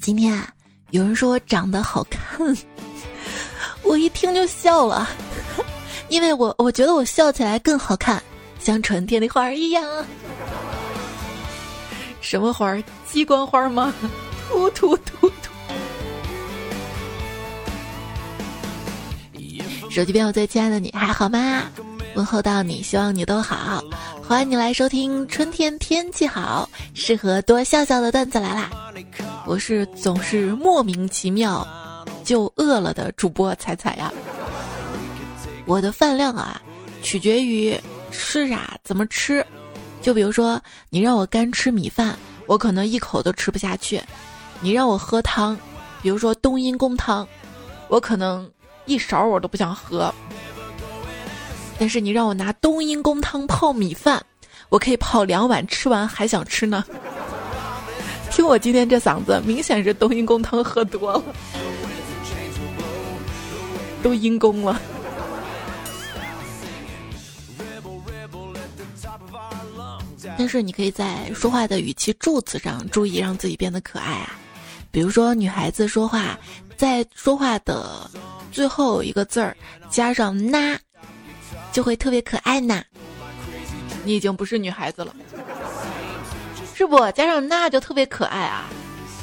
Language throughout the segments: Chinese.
今天啊，有人说我长得好看，我一听就笑了，因为我我觉得我笑起来更好看，像春天的花儿一样。什么花儿？鸡冠花吗？突突突突！手机边我最亲爱的你还好吗？问候到你，希望你都好。欢迎你来收听春天天气好，适合多笑笑的段子来啦！我是总是莫名其妙就饿了的主播彩彩呀。我的饭量啊，取决于吃啥怎么吃。就比如说，你让我干吃米饭，我可能一口都吃不下去；你让我喝汤，比如说冬阴功汤，我可能一勺我都不想喝。但是你让我拿冬阴功汤泡米饭，我可以泡两碗，吃完还想吃呢。听我今天这嗓子，明显是冬阴功汤喝多了，都阴功了。但是你可以在说话的语气助词上注意，让自己变得可爱啊。比如说，女孩子说话，在说话的最后一个字儿加上“那”，就会特别可爱呢。你已经不是女孩子了，是不？加上“那”就特别可爱啊。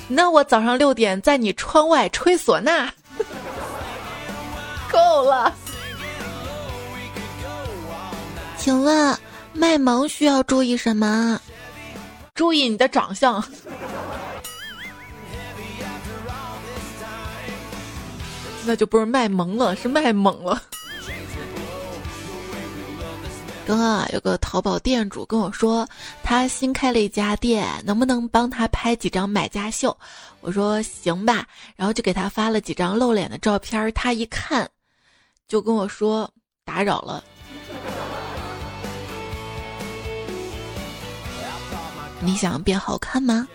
那我早上六点在你窗外吹唢呐，够了。请问？卖萌需要注意什么？注意你的长相。那就不是卖萌了，是卖萌了。刚刚啊，有个淘宝店主跟我说，他新开了一家店，能不能帮他拍几张买家秀？我说行吧，然后就给他发了几张露脸的照片。他一看，就跟我说打扰了。你想变好看吗？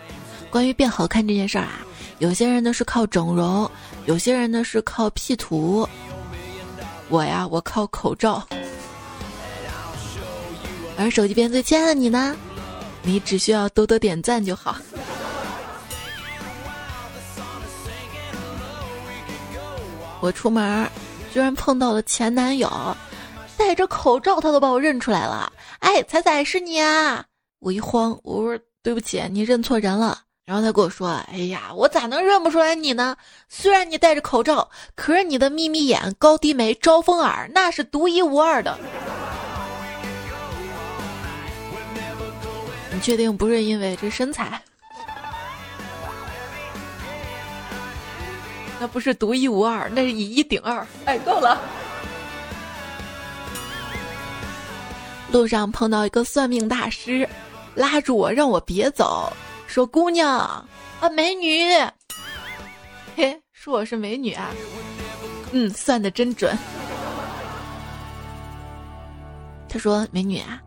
关于变好看这件事儿啊，有些人呢是靠整容，有些人呢是靠 P 图。我呀，我靠口罩。而手机边最亲爱的你呢？你只需要多多点赞就好。我出门居然碰到了前男友，戴着口罩，他都把我认出来了。哎，彩彩是你啊！我一慌，我说对不起，你认错人了。然后他跟我说：“哎呀，我咋能认不出来你呢？虽然你戴着口罩，可是你的眯眯眼、高低眉、招风耳那是独一无二的。确定不是因为这身材？那不是独一无二，那是以一顶二。哎，够了。路上碰到一个算命大师。”拉住我，让我别走，说：“姑娘啊，美女，嘿，说我是美女啊，嗯，算的真准。”他说：“美女啊，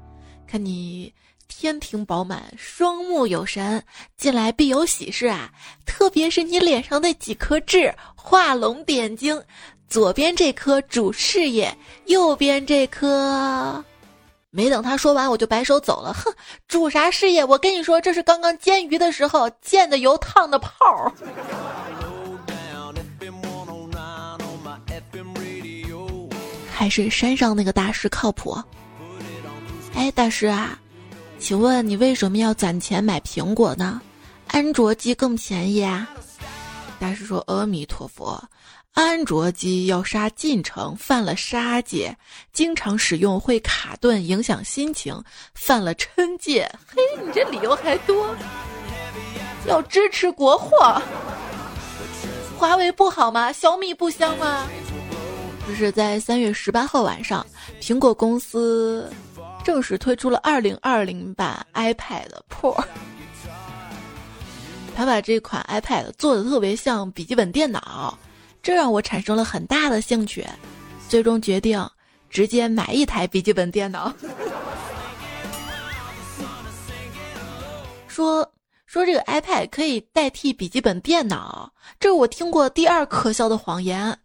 看你天庭饱满，双目有神，近来必有喜事啊！特别是你脸上那几颗痣，画龙点睛，左边这颗主事业，右边这颗。”没等他说完，我就摆手走了。哼，主啥事业？我跟你说，这是刚刚煎鱼的时候溅的油烫的泡儿。还是山上那个大师靠谱。哎，大师啊，请问你为什么要攒钱买苹果呢？安卓机更便宜啊。大师说：“阿弥陀佛。”安卓机要杀进程，犯了杀戒，经常使用会卡顿，影响心情，犯了嗔戒。嘿，你这理由还多。要支持国货，华为不好吗？小米不香吗？这是在三月十八号晚上，苹果公司正式推出了二零二零版 iPad Pro。他把这款 iPad 做的特别像笔记本电脑。这让我产生了很大的兴趣，最终决定直接买一台笔记本电脑。说说这个 iPad 可以代替笔记本电脑，这是我听过第二可笑的谎言。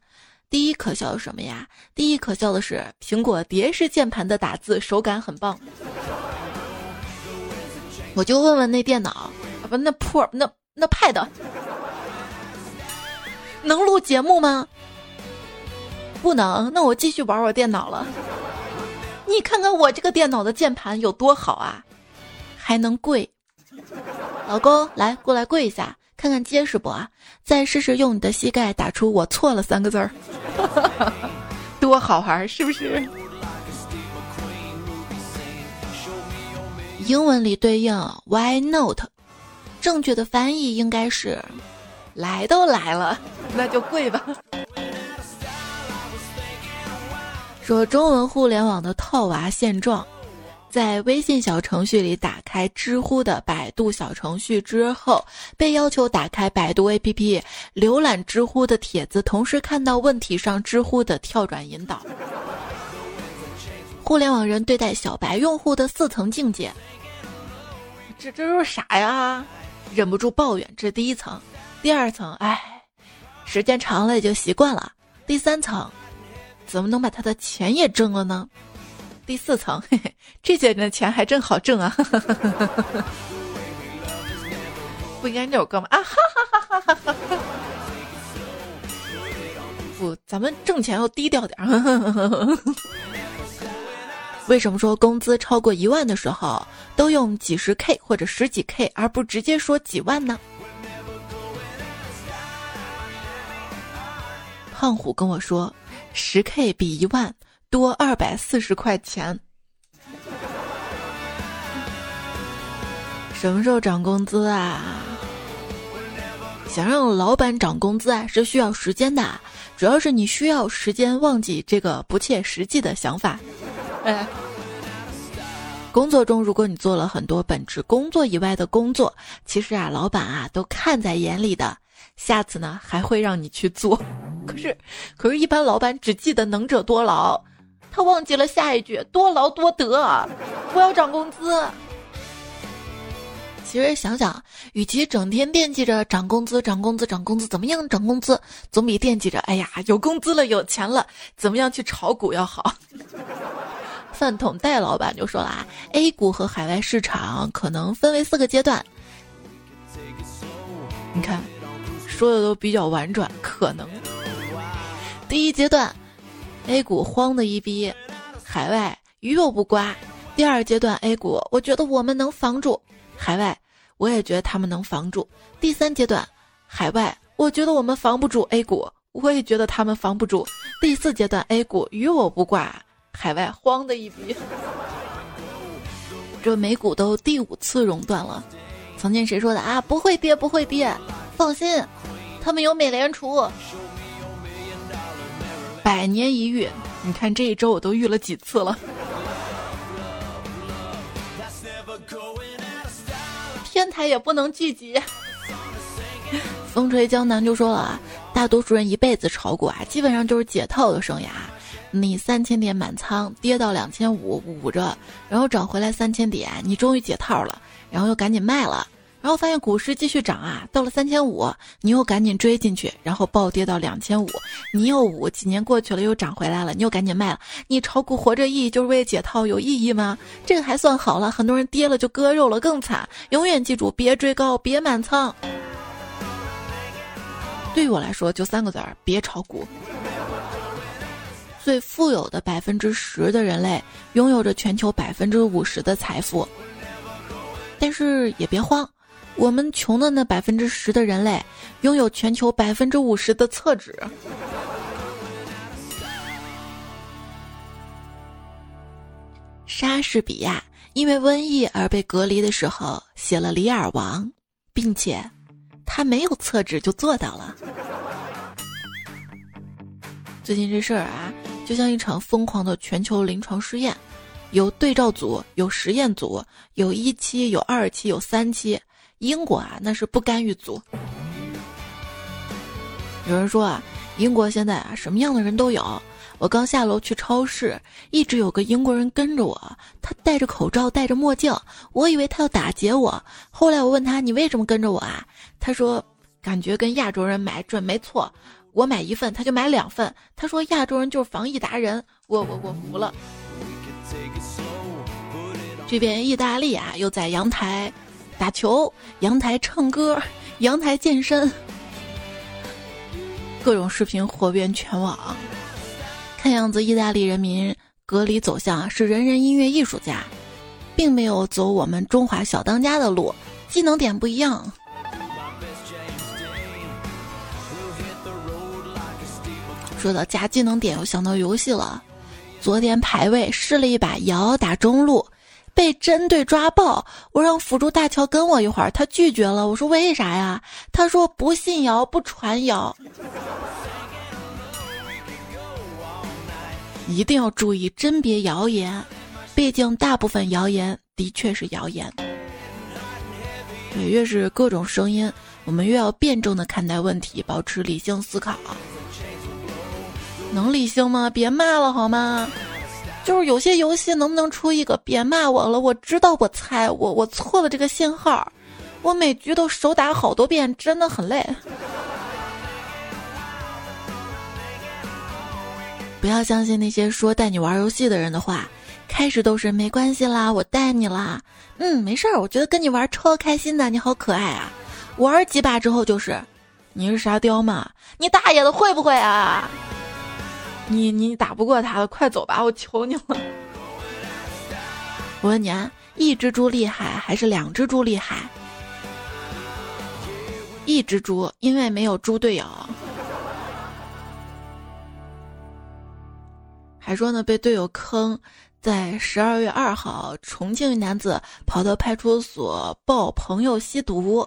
第一可笑的什么呀？第一可笑的是苹果蝶式键盘的打字手感很棒。我就问问那电脑，啊不那破那那 Pad。能录节目吗？不能，那我继续玩我电脑了。你看看我这个电脑的键盘有多好啊，还能跪。老公，来过来跪一下，看看结实不啊？再试试用你的膝盖打出“我错了”三个字儿，多好玩，是不是？英文里对应 Why not？正确的翻译应该是“来都来了，那就跪吧”。说中文互联网的套娃现状，在微信小程序里打开知乎的百度小程序之后，被要求打开百度 APP 浏览知乎的帖子，同时看到问题上知乎的跳转引导。互联网人对待小白用户的四层境界，这这都是啥呀？忍不住抱怨，这是第一层。第二层，哎，时间长了也就习惯了。第三层。怎么能把他的钱也挣了呢？第四层，嘿嘿，这些人的钱还真好挣啊！不应该那首歌吗？啊哈哈哈哈哈！不，咱们挣钱要低调点。为什么说工资超过一万的时候都用几十 K 或者十几 K，而不直接说几万呢？胖虎跟我说。十 K 比一万多二百四十块钱。什么时候涨工资啊？想让老板涨工资啊，是需要时间的，主要是你需要时间忘记这个不切实际的想法。哎，工作中，如果你做了很多本职工作以外的工作，其实啊，老板啊都看在眼里的。下次呢，还会让你去做。可是，可是，一般老板只记得能者多劳，他忘记了下一句“多劳多得”。我要涨工资。其实想想，与其整天惦记着涨工资、涨工资、涨工资，怎么样涨工资，总比惦记着“哎呀，有工资了，有钱了，怎么样去炒股要好。”饭桶戴老板就说了啊，A 股和海外市场可能分为四个阶段。你看。说的都比较婉转，可能第一阶段，A 股慌的一逼，海外鱼又不刮。第二阶段 A 股，我觉得我们能防住，海外我也觉得他们能防住。第三阶段，海外我觉得我们防不住 A 股，我也觉得他们防不住。第四阶段 A 股与我不挂，海外慌的一逼。这美股都第五次熔断了，曾经谁说的啊？不会跌，不会跌，放心。他们有美联储，百年一遇。你看这一周我都遇了几次了。天台也不能聚集。风吹江南就说了，大多数人一辈子炒股啊，基本上就是解套的生涯。你三千点满仓，跌到两千五捂着，然后涨回来三千点，你终于解套了，然后又赶紧卖了。然后发现股市继续涨啊，到了三千五，你又赶紧追进去，然后暴跌到两千五，你又捂，几年过去了又涨回来了，你又赶紧卖了。你炒股活着意义就是为解套，有意义吗？这个还算好了，很多人跌了就割肉了，更惨。永远记住，别追高，别满仓。对于我来说，就三个字儿：别炒股。最富有的百分之十的人类，拥有着全球百分之五十的财富，但是也别慌。我们穷的那百分之十的人类，拥有全球百分之五十的厕纸。莎士比亚因为瘟疫而被隔离的时候，写了《李尔王》，并且他没有厕纸就做到了。最近这事儿啊，就像一场疯狂的全球临床试验，有对照组，有实验组，有一期，有二期，有三期。英国啊，那是不甘于足。有人说啊，英国现在啊，什么样的人都有。我刚下楼去超市，一直有个英国人跟着我，他戴着口罩，戴着墨镜，我以为他要打劫我。后来我问他，你为什么跟着我啊？他说，感觉跟亚洲人买准没错。我买一份，他就买两份。他说亚洲人就是防疫达人，我我我服了。这边意大利啊，又在阳台。打球，阳台唱歌，阳台健身。各种视频火遍全网。看样子，意大利人民隔离走向是人人音乐艺术家，并没有走我们中华小当家的路，技能点不一样。说到加技能点，又想到游戏了。昨天排位试了一把瑶打中路，被针对抓爆。我让辅助大乔跟我一会儿，他拒绝了。我说为啥呀？他说不信谣不传谣。一定要注意甄别谣言，毕竟大部分谣言的确是谣言。对，越是各种声音，我们越要辩证的看待问题，保持理性思考。能理性吗？别骂了好吗？就是有些游戏能不能出一个别骂我了？我知道我猜我我错了这个信号，我每局都手打好多遍，真的很累。不要相信那些说带你玩游戏的人的话，开始都是没关系啦，我带你啦，嗯，没事儿，我觉得跟你玩超开心的，你好可爱啊。玩几把之后就是，你是沙雕吗？你大爷的会不会啊？你你打不过他了，快走吧，我求你了。我问你啊，一只猪厉害还是两只猪厉害？一只猪，因为没有猪队友。还说呢，被队友坑，在十二月二号，重庆一男子跑到派出所报朋友吸毒。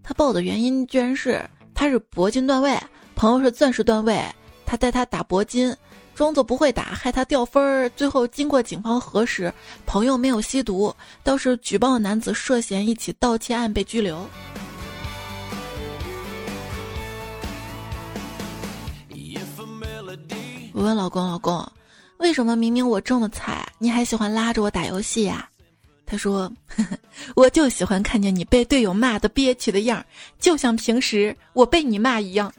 他报的原因居然是他是铂金段位，朋友是钻石段位。他带他打铂金，装作不会打，害他掉分儿。最后经过警方核实，朋友没有吸毒，倒是举报男子涉嫌一起盗窃案被拘留。我问老公：“老公，为什么明明我这么菜，你还喜欢拉着我打游戏呀？”他说：“呵 呵我就喜欢看见你被队友骂的憋屈的样，就像平时我被你骂一样。”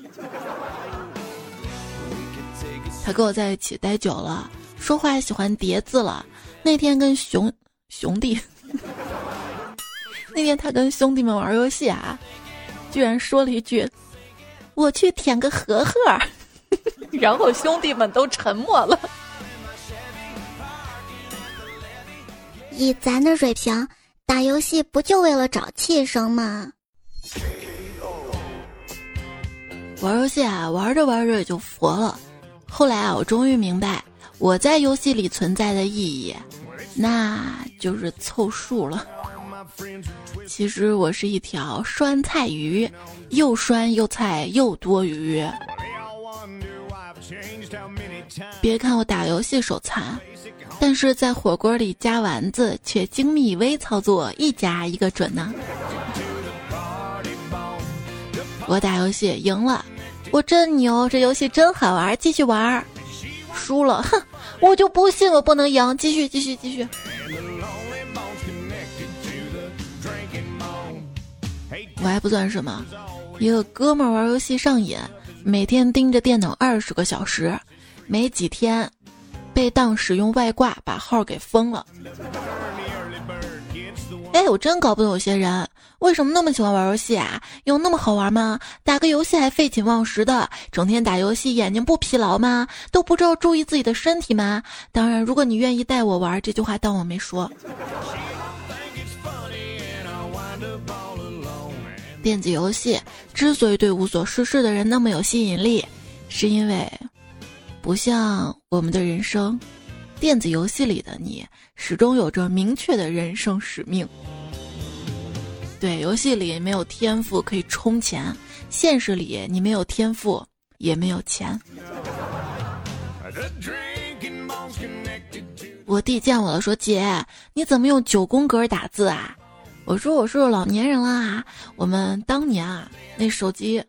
他跟我在一起待久了，说话喜欢叠字了。那天跟熊兄弟，那天他跟兄弟们玩游戏啊，居然说了一句：“我去舔个盒盒。”然后兄弟们都沉默了。以咱的水平，打游戏不就为了找气生吗？玩游戏啊，玩着玩着也就佛了。后来啊，我终于明白我在游戏里存在的意义，那就是凑数了。其实我是一条酸菜鱼，又酸又菜又多余。别看我打游戏手残，但是在火锅里加丸子却精密微操作，一加一个准呢。我打游戏赢了。我真牛，这游戏真好玩，继续玩。输了，哼，我就不信我不能赢，继续，继续，继续。我还不算什么，一个哥们玩游戏上瘾，每天盯着电脑二十个小时，没几天被当使用外挂，把号给封了。哎，我真搞不懂有些人。为什么那么喜欢玩游戏啊？有那么好玩吗？打个游戏还废寝忘食的，整天打游戏眼睛不疲劳吗？都不知道注意自己的身体吗？当然，如果你愿意带我玩，这句话当我没说。电子游戏之所以对无所事事的人那么有吸引力，是因为不像我们的人生，电子游戏里的你始终有着明确的人生使命。对，游戏里没有天赋可以充钱，现实里你没有天赋也没有钱。我弟见我了，说：“姐，你怎么用九宫格打字啊？”我说：“我是老年人啦，我们当年啊，那手机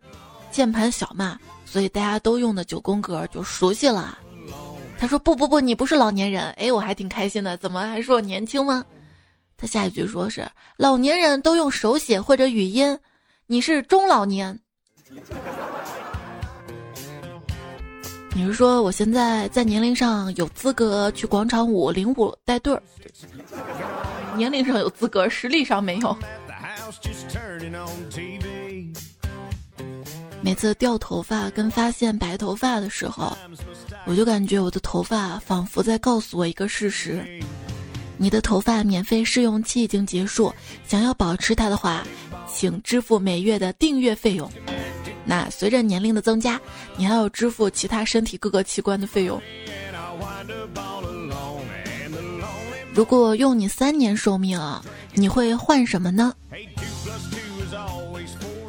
键盘小嘛，所以大家都用的九宫格就熟悉了。”他说：“不不不，你不是老年人。”哎，我还挺开心的，怎么还说我年轻吗？他下一句说是老年人都用手写或者语音，你是中老年。你是说我现在在年龄上有资格去广场舞领舞带队儿？年龄上有资格，实力上没有。每次掉头发跟发现白头发的时候，我就感觉我的头发仿佛在告诉我一个事实：你的头发免费试用期已经结束，想要保持它的话，请支付每月的订阅费用。那随着年龄的增加，你还要支付其他身体各个器官的费用。如果用你三年寿命啊，你会换什么呢？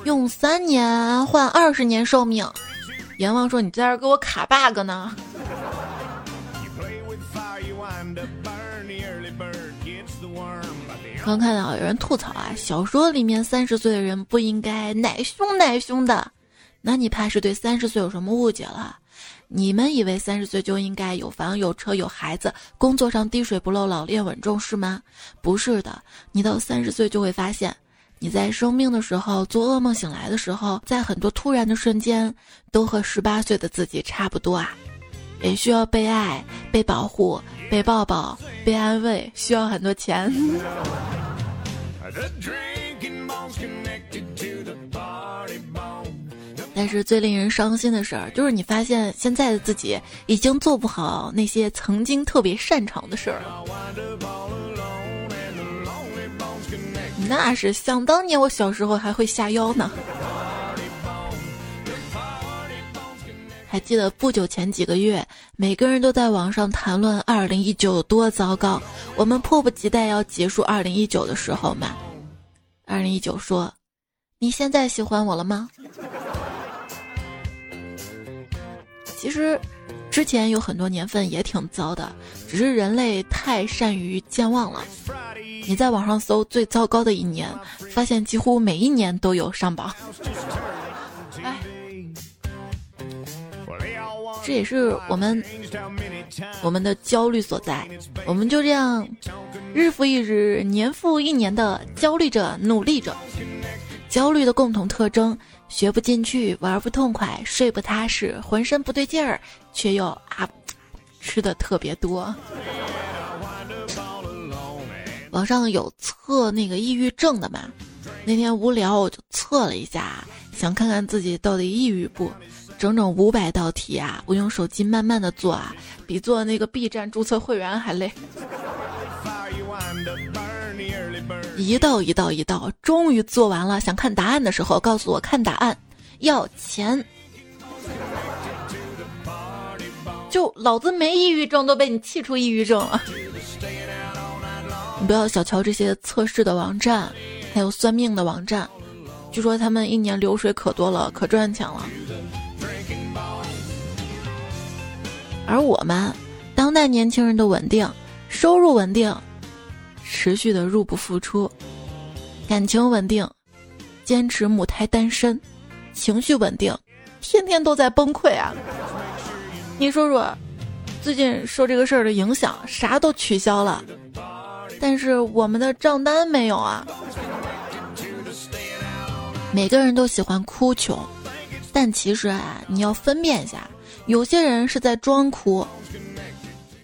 用三年换二十年寿命，阎王说你在这给我卡 bug 呢。刚看到有人吐槽啊，小说里面三十岁的人不应该奶凶奶凶的，那你怕是对三十岁有什么误解了？你们以为三十岁就应该有房有车有孩子，工作上滴水不漏，老练稳重是吗？不是的，你到三十岁就会发现，你在生病的时候做噩梦醒来的时候，在很多突然的瞬间，都和十八岁的自己差不多啊，也需要被爱、被保护、被抱抱、被安慰，需要很多钱。但是最令人伤心的事儿，就是你发现现在的自己已经做不好那些曾经特别擅长的事儿了。那是想当年我小时候还会下腰呢。还记得不久前几个月，每个人都在网上谈论二零一九有多糟糕，我们迫不及待要结束二零一九的时候嘛。二零一九说：“你现在喜欢我了吗？”其实，之前有很多年份也挺糟的，只是人类太善于健忘了。你在网上搜最糟糕的一年，发现几乎每一年都有上榜。这也是我们我们的焦虑所在。我们就这样日复一日、年复一年的焦虑着、努力着。焦虑的共同特征。学不进去，玩不痛快，睡不踏实，浑身不对劲儿，却又啊，吃的特别多。网上有测那个抑郁症的嘛？那天无聊我就测了一下，想看看自己到底抑郁不？整整五百道题啊，我用手机慢慢的做啊，比做那个 B 站注册会员还累。一道一道一道，终于做完了。想看答案的时候，告诉我看答案要钱。就老子没抑郁症，都被你气出抑郁症了。你不要小瞧这些测试的网站，还有算命的网站，据说他们一年流水可多了，可赚钱了。而我们，当代年轻人的稳定，收入稳定。持续的入不敷出，感情稳定，坚持母胎单身，情绪稳定，天天都在崩溃啊！你说说，最近受这个事儿的影响，啥都取消了，但是我们的账单没有啊。每个人都喜欢哭穷，但其实啊，你要分辨一下，有些人是在装哭，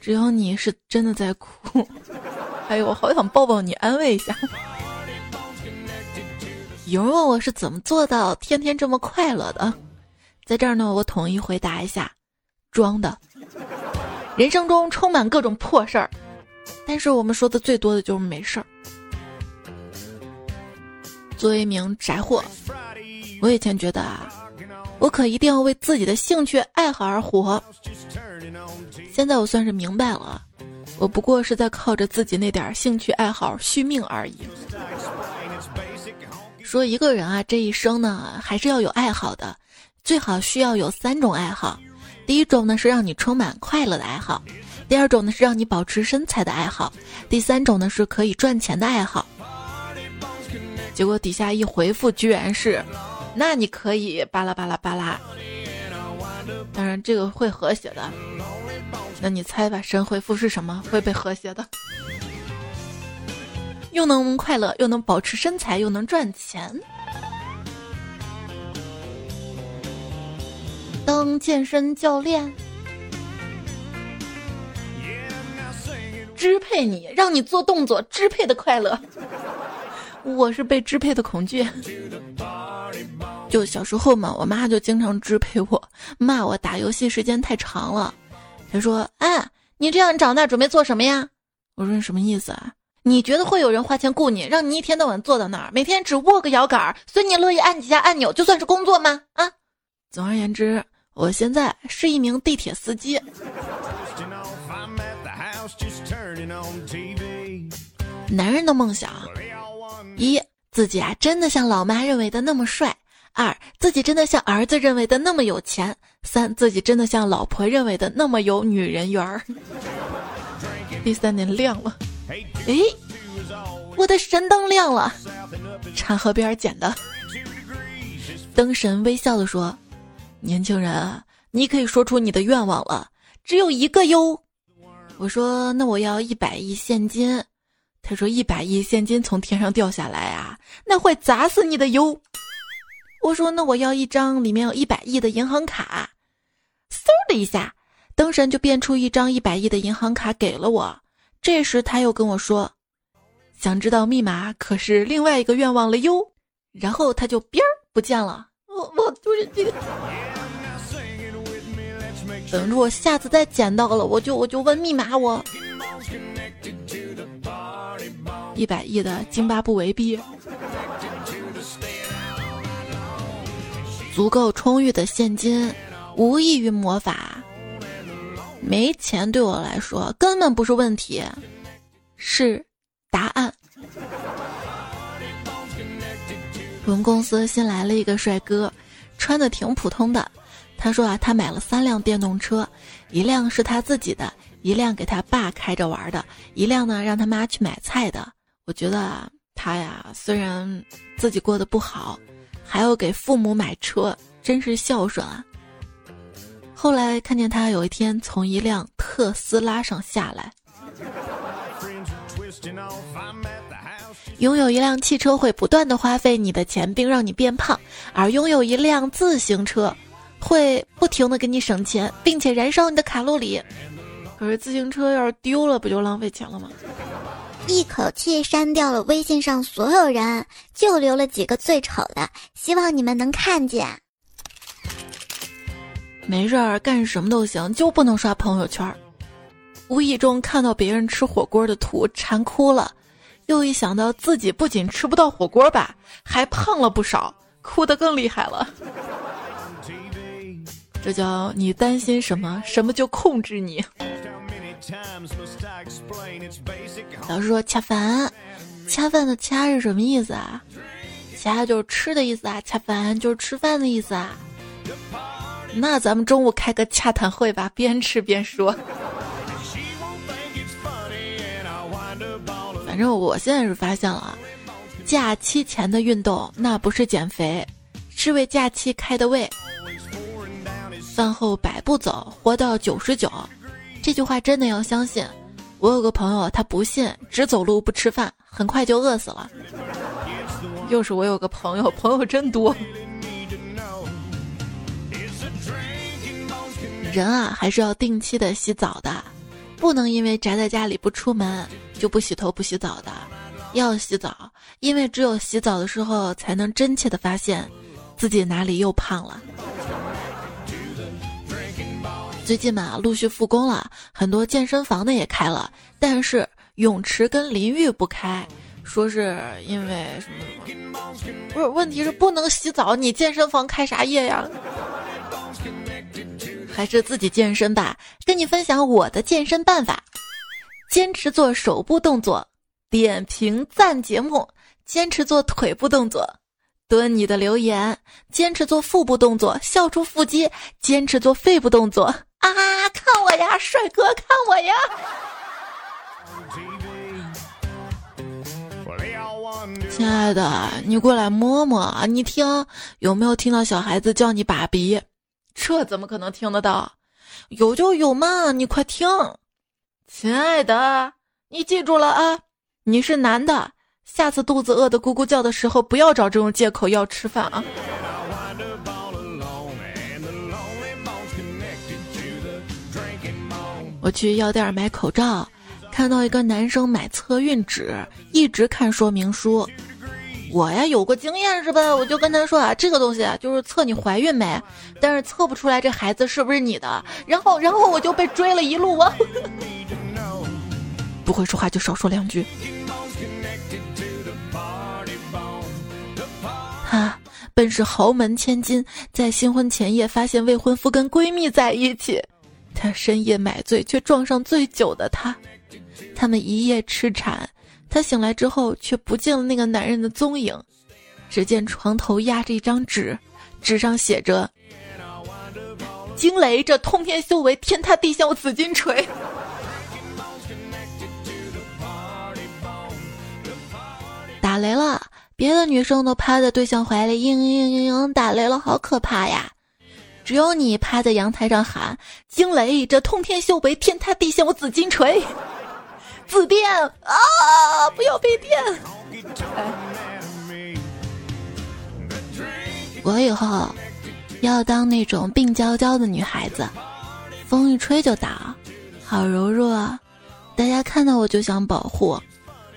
只有你是真的在哭。哎呦，我好想抱抱你，安慰一下。有人问我是怎么做到天天这么快乐的，在这儿呢，我统一回答一下：装的。人生中充满各种破事儿，但是我们说的最多的就是没事儿。作为一名宅货，我以前觉得啊，我可一定要为自己的兴趣爱好而活。现在我算是明白了。我不过是在靠着自己那点兴趣爱好续命而已。说一个人啊，这一生呢，还是要有爱好的，最好需要有三种爱好。第一种呢是让你充满快乐的爱好，第二种呢是让你保持身材的爱好，第三种呢是可以赚钱的爱好。结果底下一回复，居然是，那你可以巴拉巴拉巴拉。当然这个会和谐的。那你猜吧，神回复是什么？会被和谐的，又能快乐，又能保持身材，又能赚钱。当健身教练，支配你，让你做动作，支配的快乐。我是被支配的恐惧。就小时候嘛，我妈就经常支配我，骂我打游戏时间太长了。她说：“哎，你这样长大准备做什么呀？”我说：“你什么意思啊？你觉得会有人花钱雇你，让你一天到晚坐到那儿，每天只握个摇杆，随你乐意按几下按钮，就算是工作吗？啊？总而言之，我现在是一名地铁司机。男人的梦想：一，自己啊真的像老妈认为的那么帅。”二，自己真的像儿子认为的那么有钱；三，自己真的像老婆认为的那么有女人缘儿。第三点亮了，哎，我的神灯亮了，茶河边捡的。灯神微笑的说：“年轻人啊，你可以说出你的愿望了，只有一个哟。”我说：“那我要一百亿现金。”他说：“一百亿现金从天上掉下来啊，那会砸死你的哟。”我说：“那我要一张里面有一百亿的银行卡。”嗖的一下，灯神就变出一张一百亿的银行卡给了我。这时他又跟我说：“想知道密码可是另外一个愿望了哟。”然后他就边儿不见了。我我就是这个，等着我下次再捡到了，我就我就问密码。我一百亿的津巴布韦币。足够充裕的现金，无异于魔法。没钱对我来说根本不是问题，是答案。我们公司新来了一个帅哥，穿的挺普通的。他说啊，他买了三辆电动车，一辆是他自己的，一辆给他爸开着玩的，一辆呢让他妈去买菜的。我觉得啊，他呀虽然自己过得不好。还要给父母买车，真是孝顺啊！后来看见他有一天从一辆特斯拉上下来。拥有一辆汽车会不断的花费你的钱，并让你变胖；而拥有一辆自行车，会不停的给你省钱，并且燃烧你的卡路里。可是自行车要是丢了，不就浪费钱了吗？一口气删掉了微信上所有人，就留了几个最丑的，希望你们能看见。没事儿干什么都行，就不能刷朋友圈。无意中看到别人吃火锅的图，馋哭了。又一想到自己不仅吃不到火锅吧，还胖了不少，哭得更厉害了。这叫你担心什么，什么就控制你。老师说恰饭，恰饭的恰是什么意思啊？恰就是吃的意思啊，恰饭就是吃饭的意思啊。那咱们中午开个洽谈会吧，边吃边说。反正我现在是发现了，假期前的运动那不是减肥，是为假期开的胃。饭后百步走，活到九十九。这句话真的要相信。我有个朋友，他不信，只走路不吃饭，很快就饿死了。又是我有个朋友，朋友真多。人啊，还是要定期的洗澡的，不能因为宅在家里不出门就不洗头不洗澡的。要洗澡，因为只有洗澡的时候，才能真切的发现自己哪里又胖了。最近嘛，陆续复工了，很多健身房的也开了，但是泳池跟淋浴不开，说是因为什么什么？不是，问题是不能洗澡，你健身房开啥业呀？还是自己健身吧。跟你分享我的健身办法：坚持做手部动作，点评赞节目；坚持做腿部动作。蹲你的留言，坚持做腹部动作，笑出腹肌；坚持做肺部动作，啊，看我呀，帅哥，看我呀！亲爱的，你过来摸摸，你听，有没有听到小孩子叫你爸比？这怎么可能听得到？有就有嘛，你快听，亲爱的，你记住了啊，你是男的。下次肚子饿的咕咕叫的时候，不要找这种借口要吃饭啊！我去药店买口罩，看到一个男生买测孕纸，一直看说明书。我呀有过经验是吧？我就跟他说啊，这个东西啊就是测你怀孕没，但是测不出来这孩子是不是你的。然后，然后我就被追了一路啊。不会说话就少说两句。哈，本是豪门千金，在新婚前夜发现未婚夫跟闺蜜在一起，她深夜买醉却撞上醉酒的他，他们一夜痴缠。他醒来之后却不见了那个男人的踪影，只见床头压着一张纸，纸上写着：“惊雷，这通天修为，天塌地陷，我紫金锤。”打雷了，别的女生都趴在对象怀里，嘤嘤嘤嘤，打雷了，好可怕呀！只有你趴在阳台上喊：“惊雷，这通天修为，天塌地陷，我紫金锤。”紫电啊！不要被电！我以后要当那种病娇娇的女孩子，风一吹就倒，好柔弱，啊！大家看到我就想保护，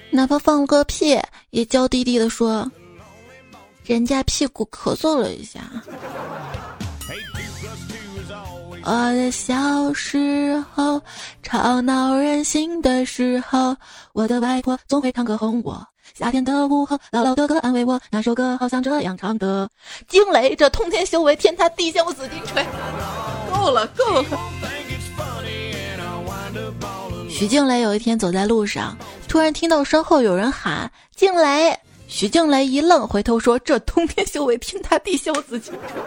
哪怕放个屁也娇滴滴的说，人家屁股咳嗽了一下。我的小时候，吵闹任性的时候，我的外婆总会唱歌哄我。夏天的午后，姥姥哥哥安慰我，那首歌好像这样唱的：惊雷，这通天修为，天塌地陷，我紫金锤。够了，够了。徐静蕾有一天走在路上，突然听到身后有人喊“静蕾”，徐静蕾一愣，回头说：“这通天修为，天塌地陷，我紫金锤。”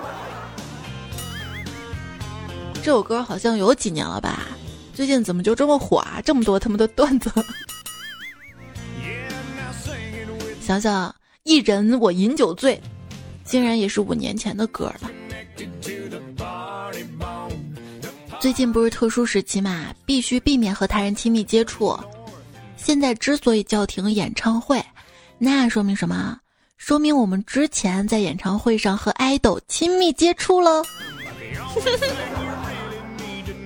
这首歌好像有几年了吧？最近怎么就这么火啊？这么多他们的段子。想想一人我饮酒醉，竟然也是五年前的歌了。最近不是特殊时期嘛，必须避免和他人亲密接触。现在之所以叫停演唱会，那说明什么？说明我们之前在演唱会上和爱豆亲密接触了。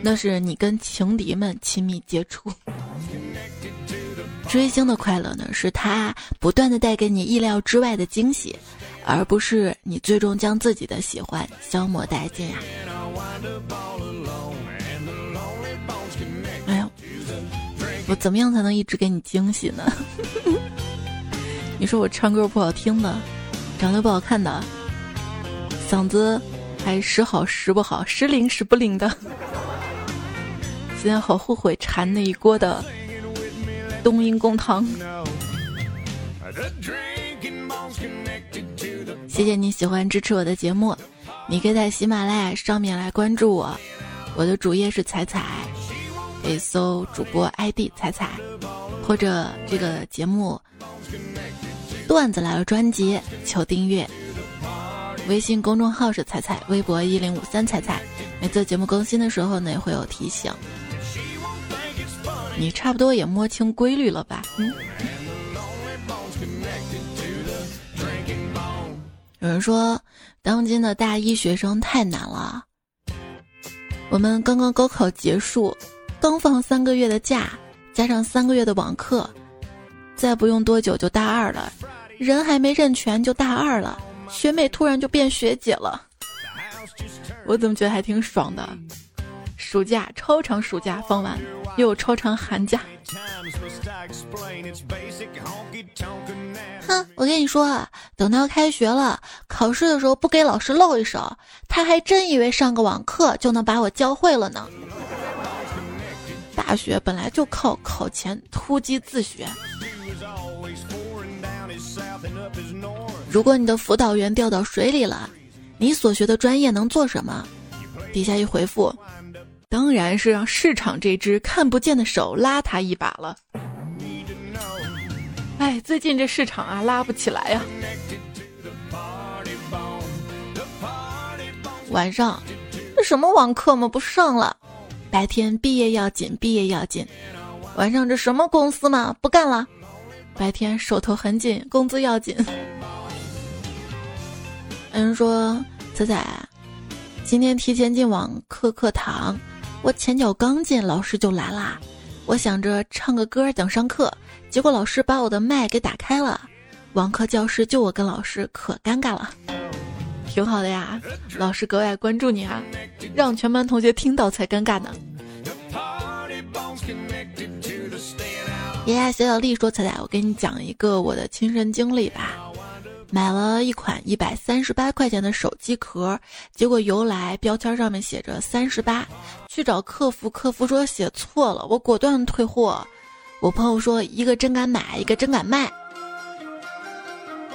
那是你跟情敌们亲密接触，追星的快乐呢，是他不断的带给你意料之外的惊喜，而不是你最终将自己的喜欢消磨殆尽呀。哎呦，我怎么样才能一直给你惊喜呢？你说我唱歌不好听的，长得不好看的，嗓子还时好时不好，时灵时不灵的。今天好后悔馋那一锅的冬阴功汤。谢谢你喜欢支持我的节目，你可以在喜马拉雅上面来关注我，我的主页是彩彩，可以搜主播 ID 彩彩，或者这个节目段子来了专辑求订阅，微信公众号是彩彩，微博一零五三彩彩，每次节目更新的时候呢也会有提醒。你差不多也摸清规律了吧？有人说，当今的大一学生太难了。我们刚刚高考结束，刚放三个月的假，加上三个月的网课，再不用多久就大二了。人还没认全就大二了，学妹突然就变学姐了。我怎么觉得还挺爽的？暑假超长，暑假放完又有超长寒假。哼，我跟你说啊，等到开学了，考试的时候不给老师露一手，他还真以为上个网课就能把我教会了呢。大学本来就靠考前突击自学。如果你的辅导员掉到水里了，你所学的专业能做什么？底下一回复。当然是让市场这只看不见的手拉他一把了。哎，最近这市场啊，拉不起来呀。晚上，这什么网课嘛，不上了。白天毕业要紧，毕业要紧。晚上这什么公司嘛，不干了。白天手头很紧，工资要紧。有人说：“仔仔，今天提前进网课课堂。”我前脚刚进，老师就来啦。我想着唱个歌讲上课，结果老师把我的麦给打开了。网课教室就我跟老师，可尴尬了。挺好的呀，老师格外关注你啊，让全班同学听到才尴尬呢。爷爷小小丽说：“彩彩，我给你讲一个我的亲身经历吧。买了一款一百三十八块钱的手机壳，结果邮来标签上面写着三十八，去找客服，客服说写错了，我果断退货。我朋友说一个真敢买，一个真敢卖。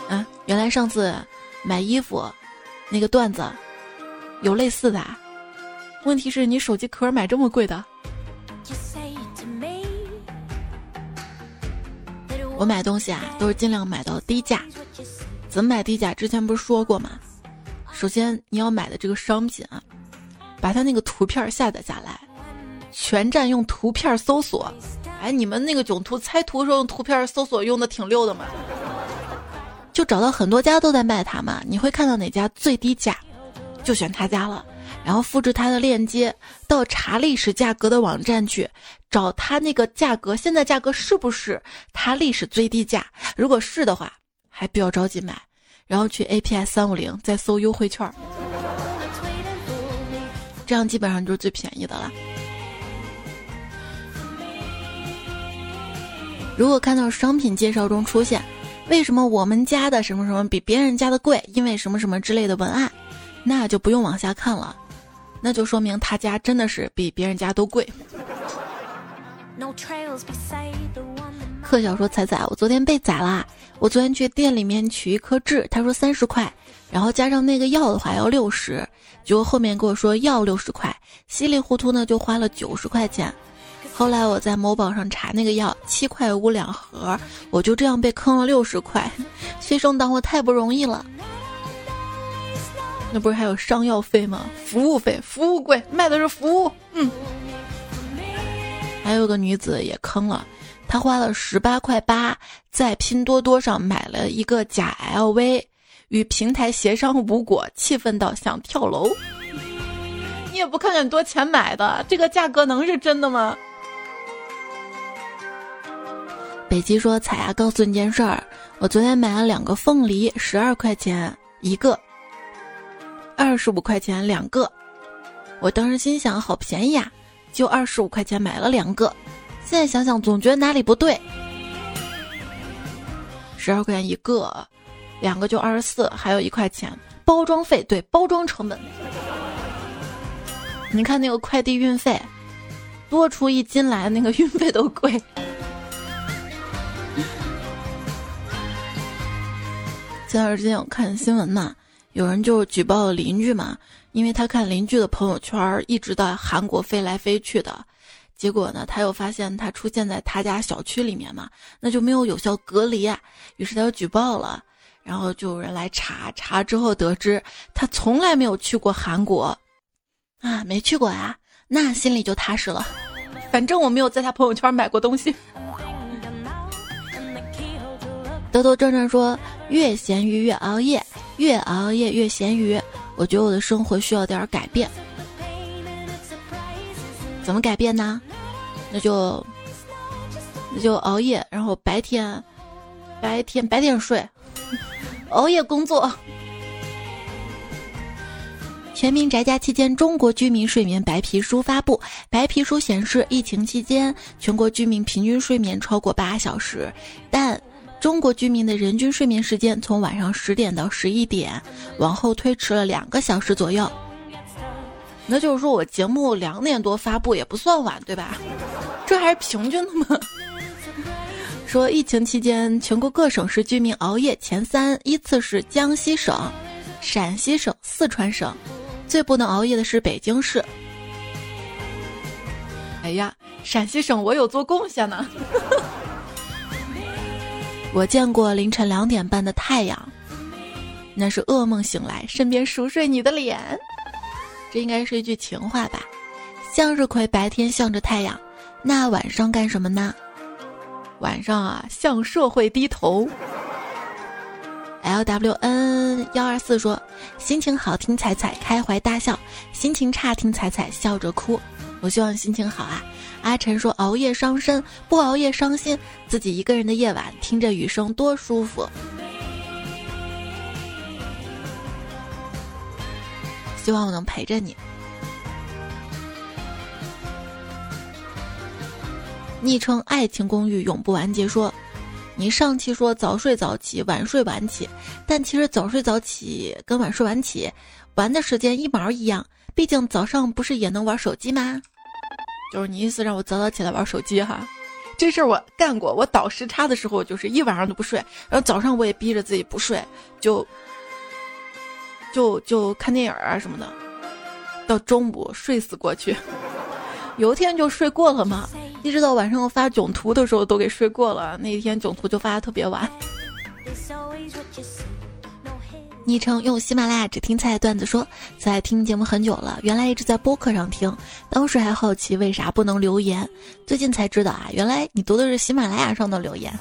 啊，原来上次买衣服那个段子有类似的，问题是你手机壳买这么贵的。”我买东西啊，都是尽量买到低价。怎么买低价？之前不是说过吗？首先你要买的这个商品啊，把它那个图片下载下来，全站用图片搜索。哎，你们那个囧图猜图的时候用图片搜索用的挺溜的嘛？就找到很多家都在卖它嘛，你会看到哪家最低价，就选他家了。然后复制它的链接到查历史价格的网站去找它那个价格，现在价格是不是它历史最低价？如果是的话，还不要着急买，然后去 A P S 三五零再搜优惠券，这样基本上就是最便宜的了。如果看到商品介绍中出现“为什么我们家的什么什么比别人家的贵？因为什么什么之类的文案”，那就不用往下看了。那就说明他家真的是比别人家都贵。特小说彩彩，我昨天被宰啦！我昨天去店里面取一颗痣，他说三十块，然后加上那个药的话要六十，结果后面跟我说要六十块，稀里糊涂呢就花了九十块钱。后来我在某宝上查那个药七块五两盒，我就这样被坑了六十块，学生党我太不容易了。那不是还有伤药费吗？服务费，服务贵，卖的是服务。嗯，还有个女子也坑了，她花了十八块八在拼多多上买了一个假 LV，与平台协商无果，气愤到想跳楼。你也不看看多钱买的，这个价格能是真的吗？北极说：“彩啊，告诉你件事儿，我昨天买了两个凤梨，十二块钱一个。”二十五块钱两个，我当时心想好便宜啊，就二十五块钱买了两个。现在想想总觉得哪里不对。十二块钱一个，两个就二十四，还有一块钱包装费，对，包装成本。你看那个快递运费，多出一斤来，那个运费都贵。前段时间我看新闻嘛。有人就举报了邻居嘛，因为他看邻居的朋友圈一直在韩国飞来飞去的，结果呢，他又发现他出现在他家小区里面嘛，那就没有有效隔离啊，于是他就举报了，然后就有人来查，查之后得知他从来没有去过韩国，啊，没去过呀，那心里就踏实了，反正我没有在他朋友圈买过东西。兜兜转转说，越咸鱼越熬夜。越熬夜越咸鱼，我觉得我的生活需要点改变。怎么改变呢？那就那就熬夜，然后白天白天白天睡，熬夜工作。全民宅家期间，中国居民睡眠白皮书发布。白皮书显示，疫情期间全国居民平均睡眠超过八小时，但。中国居民的人均睡眠时间从晚上十点到十一点，往后推迟了两个小时左右。那就是说我节目两点多发布也不算晚，对吧？这还是平均的吗？说疫情期间全国各省市居民熬夜前三依次是江西省、陕西省、四川省，最不能熬夜的是北京市。哎呀，陕西省我有做贡献呢。我见过凌晨两点半的太阳，那是噩梦醒来，身边熟睡你的脸。这应该是一句情话吧？向日葵白天向着太阳，那晚上干什么呢？晚上啊，向社会低头。L W N 幺二四说：心情好听彩彩开怀大笑，心情差听彩彩笑着哭。我希望心情好啊。阿晨说熬夜伤身不熬夜伤心自己一个人的夜晚听着雨声多舒服。希望我能陪着你。昵称爱情公寓永不完结说你上期说早睡早起晚睡晚起但其实早睡早起跟晚睡晚起玩的时间一毛一样毕竟早上不是也能玩手机吗？就是你意思让我早早起来玩手机哈？这事儿我干过。我倒时差的时候就是一晚上都不睡，然后早上我也逼着自己不睡，就就就看电影啊什么的，到中午睡死过去。有一天就睡过了嘛。”一直到晚上我发囧图的时候都给睡过了，那一天囧图就发的特别晚。昵称用喜马拉雅只听菜段子说，在听节目很久了，原来一直在播客上听，当时还好奇为啥不能留言，最近才知道啊，原来你读的是喜马拉雅上的留言。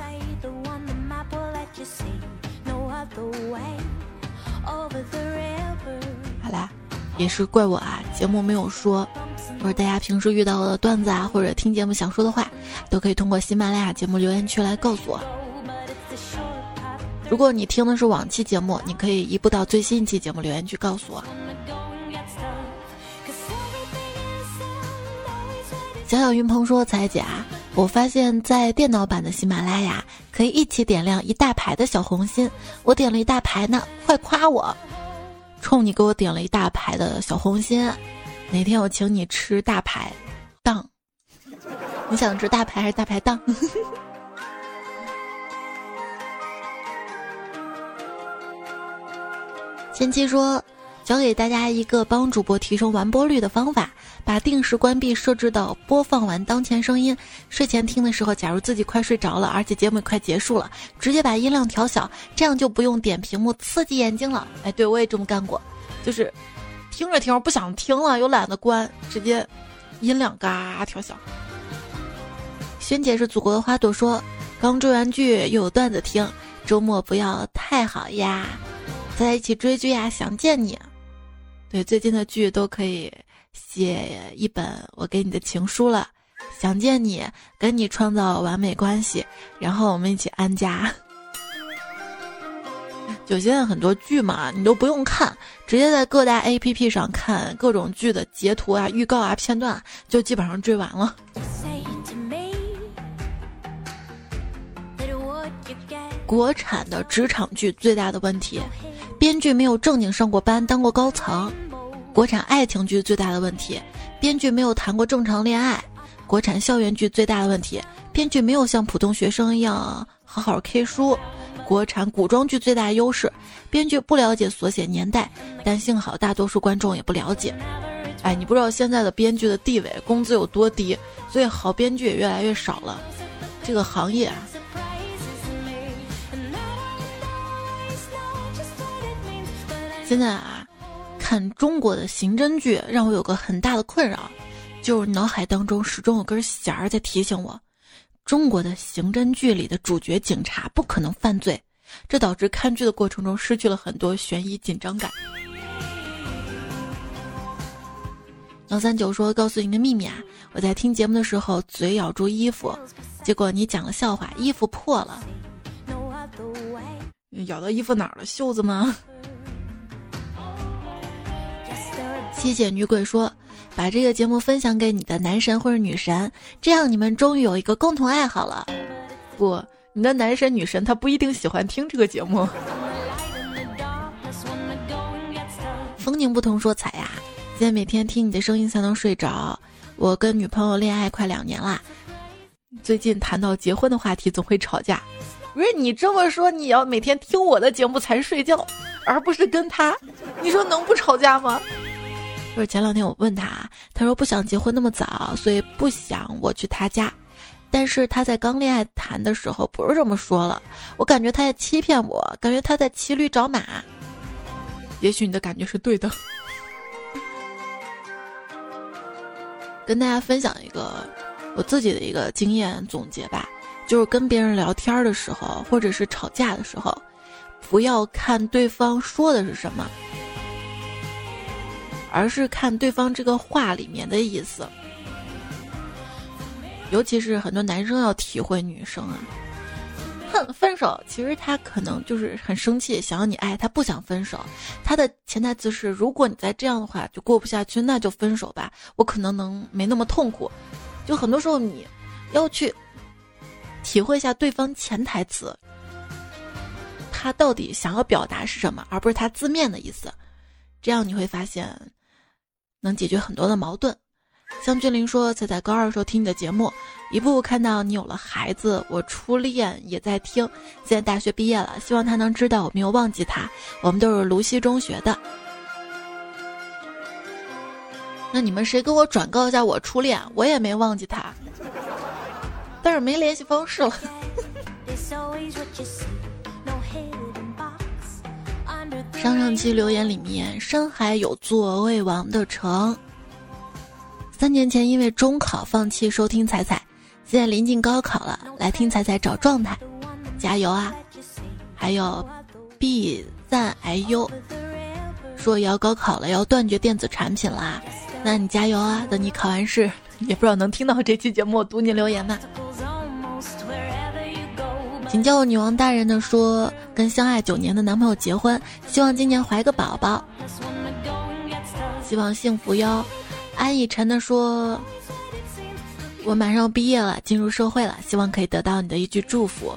好啦，也是怪我啊，节目没有说。或者大家平时遇到的段子啊，或者听节目想说的话，都可以通过喜马拉雅节目留言区来告诉我。如果你听的是往期节目，你可以移步到最新一期节目留言区告诉我。小小云鹏说：“彩姐啊，我发现，在电脑版的喜马拉雅可以一起点亮一大排的小红心，我点了一大排呢，快夸我！冲你给我点了一大排的小红心。”哪天我请你吃大排档？你想吃大排还是大排档？前期说教给大家一个帮主播提升完播率的方法：把定时关闭设置到播放完当前声音。睡前听的时候，假如自己快睡着了，而且节目也快结束了，直接把音量调小，这样就不用点屏幕刺激眼睛了。哎，对我也这么干过，就是。听着听着不想听了，又懒得关，直接音量嘎调小。萱姐是祖国的花朵，说刚追完剧又有段子听，周末不要太好呀，在一起追剧呀，想见你。对，最近的剧都可以写一本我给你的情书了，想见你，跟你创造完美关系，然后我们一起安家。就现在很多剧嘛，你都不用看，直接在各大 A P P 上看各种剧的截图啊、预告啊、片段，就基本上追完了。国产的职场剧最大的问题，编剧没有正经上过班、当过高层；国产爱情剧最大的问题，编剧没有谈过正常恋爱；国产校园剧最大的问题，编剧没有像普通学生一样好好 K 书。国产古装剧最大优势，编剧不了解所写年代，但幸好大多数观众也不了解。哎，你不知道现在的编剧的地位、工资有多低，所以好编剧也越来越少了。这个行业啊，现在啊，看中国的刑侦剧让我有个很大的困扰，就是脑海当中始终有根弦儿在提醒我。中国的刑侦剧里的主角警察不可能犯罪，这导致看剧的过程中失去了很多悬疑紧张感。幺三九说：“告诉你个秘密啊，我在听节目的时候嘴咬住衣服，结果你讲了笑话，衣服破了。咬到衣服哪儿了？袖子吗？”谢谢女鬼说。把这个节目分享给你的男神或者女神，这样你们终于有一个共同爱好了。不，你的男神女神他不一定喜欢听这个节目。风景不同说彩呀，现在每天听你的声音才能睡着。我跟女朋友恋爱快两年啦，最近谈到结婚的话题总会吵架。不是你这么说，你要每天听我的节目才睡觉，而不是跟他，你说能不吵架吗？就是前两天我问他，他说不想结婚那么早，所以不想我去他家。但是他在刚恋爱谈的时候不是这么说了，我感觉他在欺骗我，感觉他在骑驴找马。也许你的感觉是对的。跟大家分享一个我自己的一个经验总结吧，就是跟别人聊天的时候，或者是吵架的时候，不要看对方说的是什么。而是看对方这个话里面的意思，尤其是很多男生要体会女生啊，哼，分手。其实他可能就是很生气，想要你爱他，不想分手。他的潜台词是：如果你再这样的话就过不下去，那就分手吧。我可能能没那么痛苦。就很多时候你要去体会一下对方潜台词，他到底想要表达是什么，而不是他字面的意思。这样你会发现能解决很多的矛盾。像俊林说，才在高二时候听你的节目，一步步看到你有了孩子，我初恋也在听，现在大学毕业了，希望他能知道我没有忘记他，我们都是芦溪中学的。那你们谁给我转告一下我初恋，我也没忘记他，但是没联系方式了。上上期留言里面，深海有座未亡的城。三年前因为中考放弃收听彩彩，现在临近高考了，来听彩彩找状态，加油啊！还有 B 赞 IU 说也要高考了，要断绝电子产品啦，那你加油啊！等你考完试，也不知道能听到这期节目读你留言吗？请叫我女王大人的说，跟相爱九年的男朋友结婚，希望今年怀个宝宝，希望幸福哟。安以晨的说：“我马上要毕业了，进入社会了，希望可以得到你的一句祝福。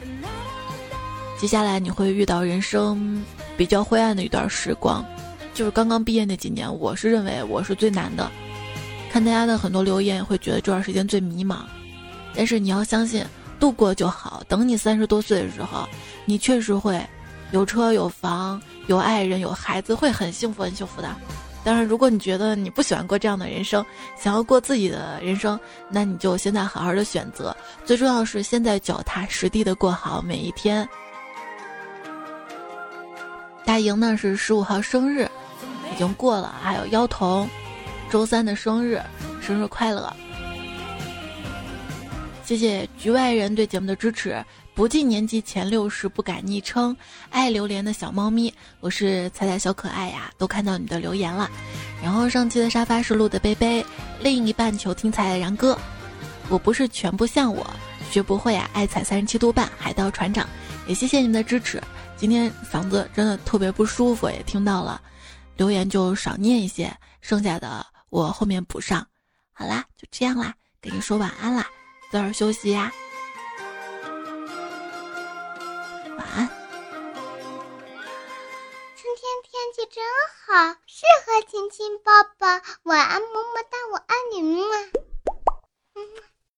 接下来你会遇到人生比较灰暗的一段时光，就是刚刚毕业那几年，我是认为我是最难的。看大家的很多留言，会觉得这段时间最迷茫。但是你要相信，度过就好。等你三十多岁的时候，你确实会有车有房有爱人有孩子，会很幸福很幸福的。”当然，如果你觉得你不喜欢过这样的人生，想要过自己的人生，那你就现在好好的选择。最重要是现在脚踏实地的过好每一天。大莹呢是十五号生日，已经过了。还有妖童，周三的生日，生日快乐！谢谢局外人对节目的支持。不进年级前六十不改昵称，爱榴莲的小猫咪，我是彩彩小可爱呀，都看到你的留言了。然后上期的沙发是录的杯杯，另一半求听彩的然哥，我不是全部像我学不会啊，爱踩三十七度半，海盗船长，也谢谢你们的支持。今天嗓子真的特别不舒服，也听到了，留言就少念一些，剩下的我后面补上。好啦，就这样啦，给你说晚安啦，早点休息呀。天天气真好，适合亲亲抱抱。晚安，么么哒，我爱你，么。